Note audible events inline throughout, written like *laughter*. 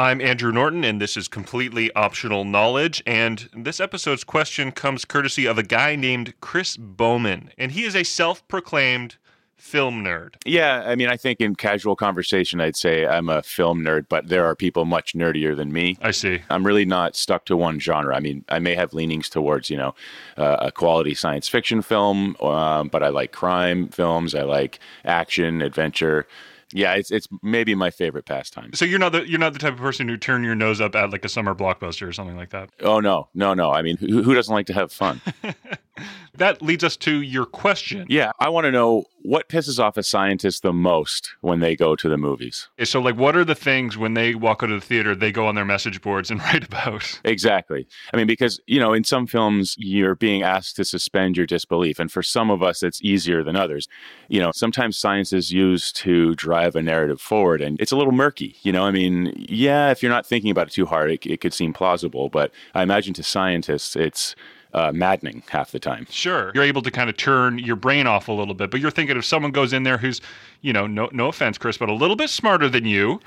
I'm Andrew Norton, and this is completely optional knowledge. And this episode's question comes courtesy of a guy named Chris Bowman, and he is a self proclaimed film nerd. Yeah, I mean, I think in casual conversation, I'd say I'm a film nerd, but there are people much nerdier than me. I see. I'm really not stuck to one genre. I mean, I may have leanings towards, you know, uh, a quality science fiction film, um, but I like crime films. I like action, adventure yeah, it's it's maybe my favorite pastime. So you're not the you're not the type of person who turn your nose up at like a summer blockbuster or something like that. Oh no, no, no. I mean, who, who doesn't like to have fun? *laughs* that leads us to your question. Yeah, I want to know what pisses off a scientist the most when they go to the movies. So, like, what are the things when they walk out of the theater they go on their message boards and *laughs* write about? Exactly. I mean, because you know, in some films you're being asked to suspend your disbelief, and for some of us it's easier than others. You know, sometimes science is used to drive a narrative forward, and it's a little murky. You know, I mean, yeah, if you're not thinking about it too hard, it, it could seem plausible, but I imagine to scientists it's uh, maddening half the time. Sure, you're able to kind of turn your brain off a little bit, but you're thinking if someone goes in there who's, you know, no no offense, Chris, but a little bit smarter than you.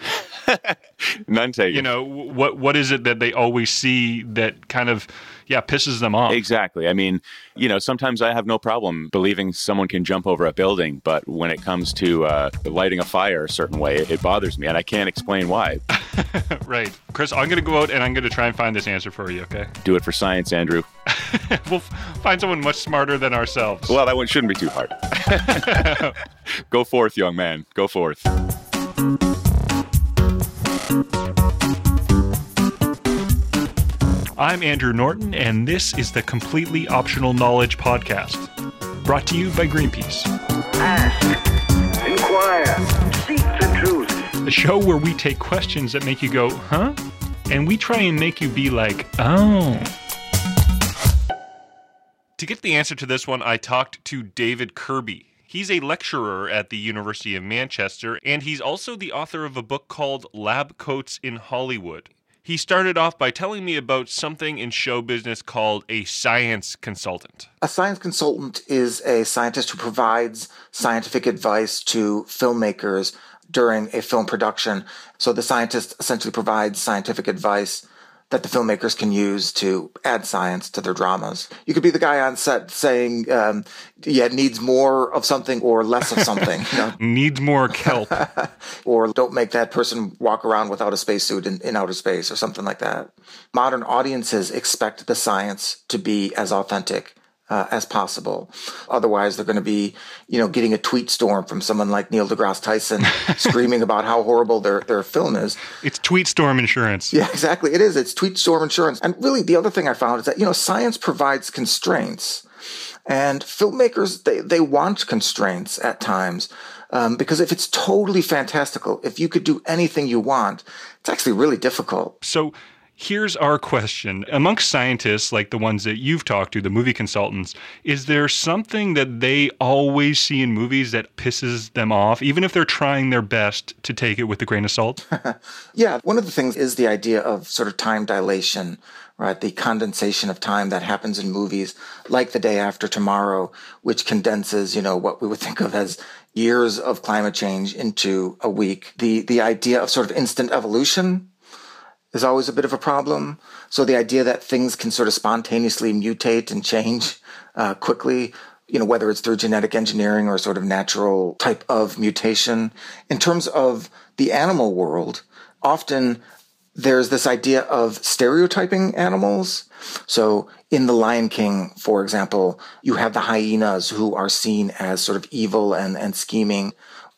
*laughs* None taken. You know what? What is it that they always see that kind of yeah, pisses them off. Exactly. I mean, you know, sometimes I have no problem believing someone can jump over a building, but when it comes to uh, lighting a fire a certain way, it, it bothers me, and I can't explain why. *laughs* right. Chris, I'm going to go out and I'm going to try and find this answer for you, okay? Do it for science, Andrew. *laughs* we'll find someone much smarter than ourselves. Well, that one shouldn't be too hard. *laughs* go forth, young man. Go forth. I'm Andrew Norton, and this is the Completely Optional Knowledge Podcast, brought to you by Greenpeace. Ask, inquire, seek the truth. The show where we take questions that make you go, huh? And we try and make you be like, oh. To get the answer to this one, I talked to David Kirby. He's a lecturer at the University of Manchester, and he's also the author of a book called Lab Coats in Hollywood. He started off by telling me about something in show business called a science consultant. A science consultant is a scientist who provides scientific advice to filmmakers during a film production. So the scientist essentially provides scientific advice that the filmmakers can use to add science to their dramas. You could be the guy on set saying, um, yeah, it needs more of something or less of something. You know? *laughs* needs more kelp. *laughs* or don't make that person walk around without a spacesuit in, in outer space or something like that. Modern audiences expect the science to be as authentic uh, as possible. Otherwise, they're going to be, you know, getting a tweet storm from someone like Neil deGrasse Tyson *laughs* screaming about how horrible their, their film is. It's tweet storm insurance. Yeah, exactly. It is. It's tweet storm insurance. And really, the other thing I found is that, you know, science provides constraints. And filmmakers, they, they want constraints at times. Um, because if it's totally fantastical, if you could do anything you want, it's actually really difficult. So Here's our question. Amongst scientists like the ones that you've talked to, the movie consultants, is there something that they always see in movies that pisses them off, even if they're trying their best to take it with a grain of salt? *laughs* yeah, one of the things is the idea of sort of time dilation, right? The condensation of time that happens in movies like The Day After Tomorrow, which condenses, you know, what we would think of as years of climate change into a week. The the idea of sort of instant evolution is always a bit of a problem. So the idea that things can sort of spontaneously mutate and change uh, quickly, you know, whether it's through genetic engineering or sort of natural type of mutation. In terms of the animal world, often there's this idea of stereotyping animals. So in The Lion King, for example, you have the hyenas who are seen as sort of evil and, and scheming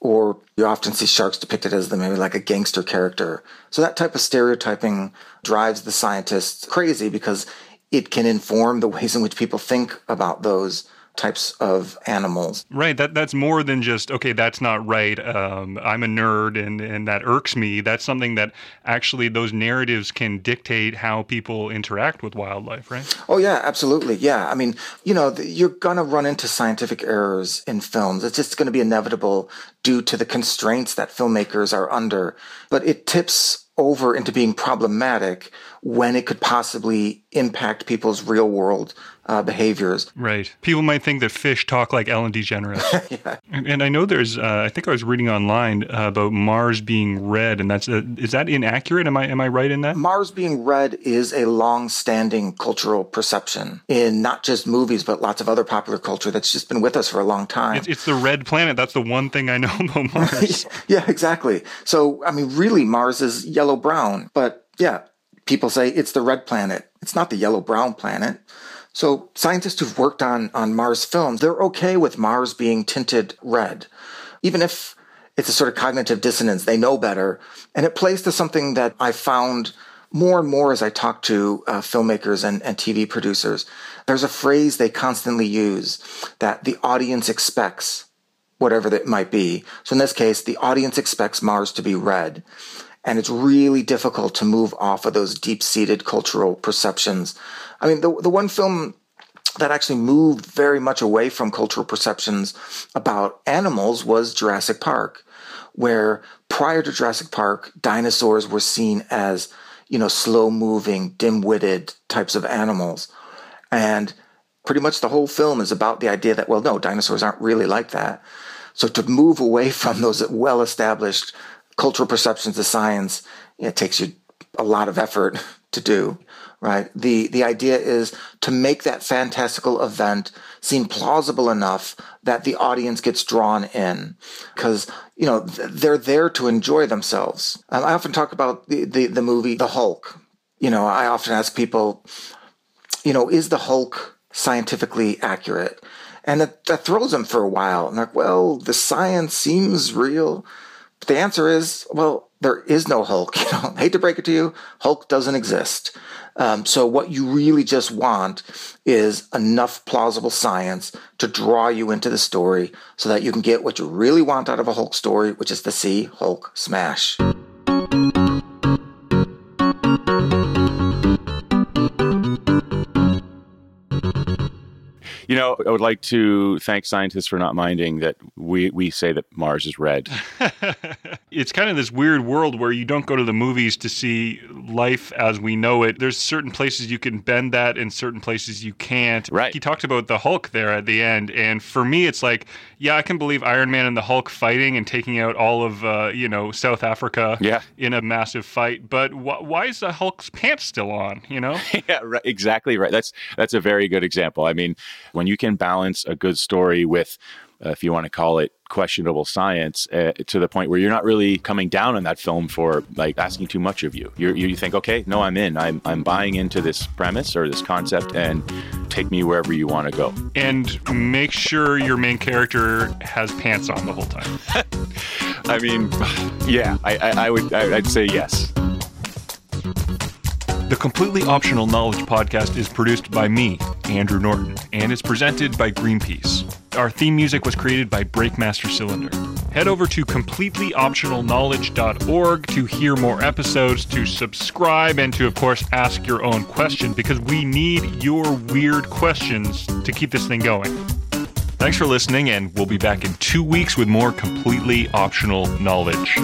or you often see sharks depicted as the maybe like a gangster character. So that type of stereotyping drives the scientists crazy because it can inform the ways in which people think about those types of animals. Right. That that's more than just okay. That's not right. Um, I'm a nerd, and and that irks me. That's something that actually those narratives can dictate how people interact with wildlife. Right. Oh yeah, absolutely. Yeah. I mean, you know, you're gonna run into scientific errors in films. It's just going to be inevitable due to the constraints that filmmakers are under. But it tips over into being problematic when it could possibly impact people's real world uh, behaviors. Right. People might think that fish talk like Ellen DeGeneres. *laughs* yeah. and, and, I know there's, uh, I think I was reading online uh, about Mars being red, and that's, uh, is that inaccurate? Am I, am I right in that? Mars being red is a long standing cultural perception in not just movies, but lots of other popular culture that's just been with us for a long time. It's, it's the red planet. That's the one thing I know *laughs* about Mars. *laughs* yeah, exactly. So, I mean, really, Mars is yellow brown, but yeah, people say it's the red planet. It's not the yellow brown planet. So scientists who've worked on, on Mars films, they're okay with Mars being tinted red, even if it's a sort of cognitive dissonance. They know better. And it plays to something that I found more and more as I talk to uh, filmmakers and, and TV producers. There's a phrase they constantly use that the audience expects, whatever that might be. So in this case, the audience expects Mars to be red. And it's really difficult to move off of those deep seated cultural perceptions I mean, the the one film that actually moved very much away from cultural perceptions about animals was Jurassic Park, where prior to Jurassic Park, dinosaurs were seen as, you know, slow moving, dim witted types of animals. And pretty much the whole film is about the idea that, well, no, dinosaurs aren't really like that. So to move away *laughs* from those well established cultural perceptions of science, it takes you a lot of effort *laughs* to do right? The, the idea is to make that fantastical event seem plausible enough that the audience gets drawn in because, you know, they're there to enjoy themselves. Um, I often talk about the, the, the movie The Hulk. You know, I often ask people, you know, is the Hulk scientifically accurate? And that, that throws them for a while. And like, well, the science seems real. But the answer is, well, there is no Hulk. *laughs* You know, I hate to break it to you, Hulk doesn't exist. Um, so what you really just want is enough plausible science to draw you into the story so that you can get what you really want out of a Hulk story, which is to see Hulk smash. You know, I would like to thank scientists for not minding that we, we say that Mars is red. *laughs* it's kind of this weird world where you don't go to the movies to see life as we know it. There's certain places you can bend that and certain places you can't. Right. He talked about the Hulk there at the end. And for me, it's like, yeah, I can believe Iron Man and the Hulk fighting and taking out all of, uh, you know, South Africa yeah. in a massive fight. But wh- why is the Hulk's pants still on, you know? *laughs* yeah, right, exactly right. That's, that's a very good example. I mean, when you can balance a good story with, uh, if you want to call it questionable science, uh, to the point where you're not really coming down on that film for like asking too much of you. You're, you think, okay, no, I'm in. I'm, I'm buying into this premise or this concept, and take me wherever you want to go. And make sure your main character has pants on the whole time. *laughs* I mean, yeah, I, I, I would, I, I'd say yes. The Completely Optional Knowledge podcast is produced by me, Andrew Norton, and is presented by Greenpeace. Our theme music was created by Breakmaster Cylinder. Head over to completelyoptionalknowledge.org to hear more episodes, to subscribe, and to, of course, ask your own question because we need your weird questions to keep this thing going. Thanks for listening, and we'll be back in two weeks with more completely optional knowledge.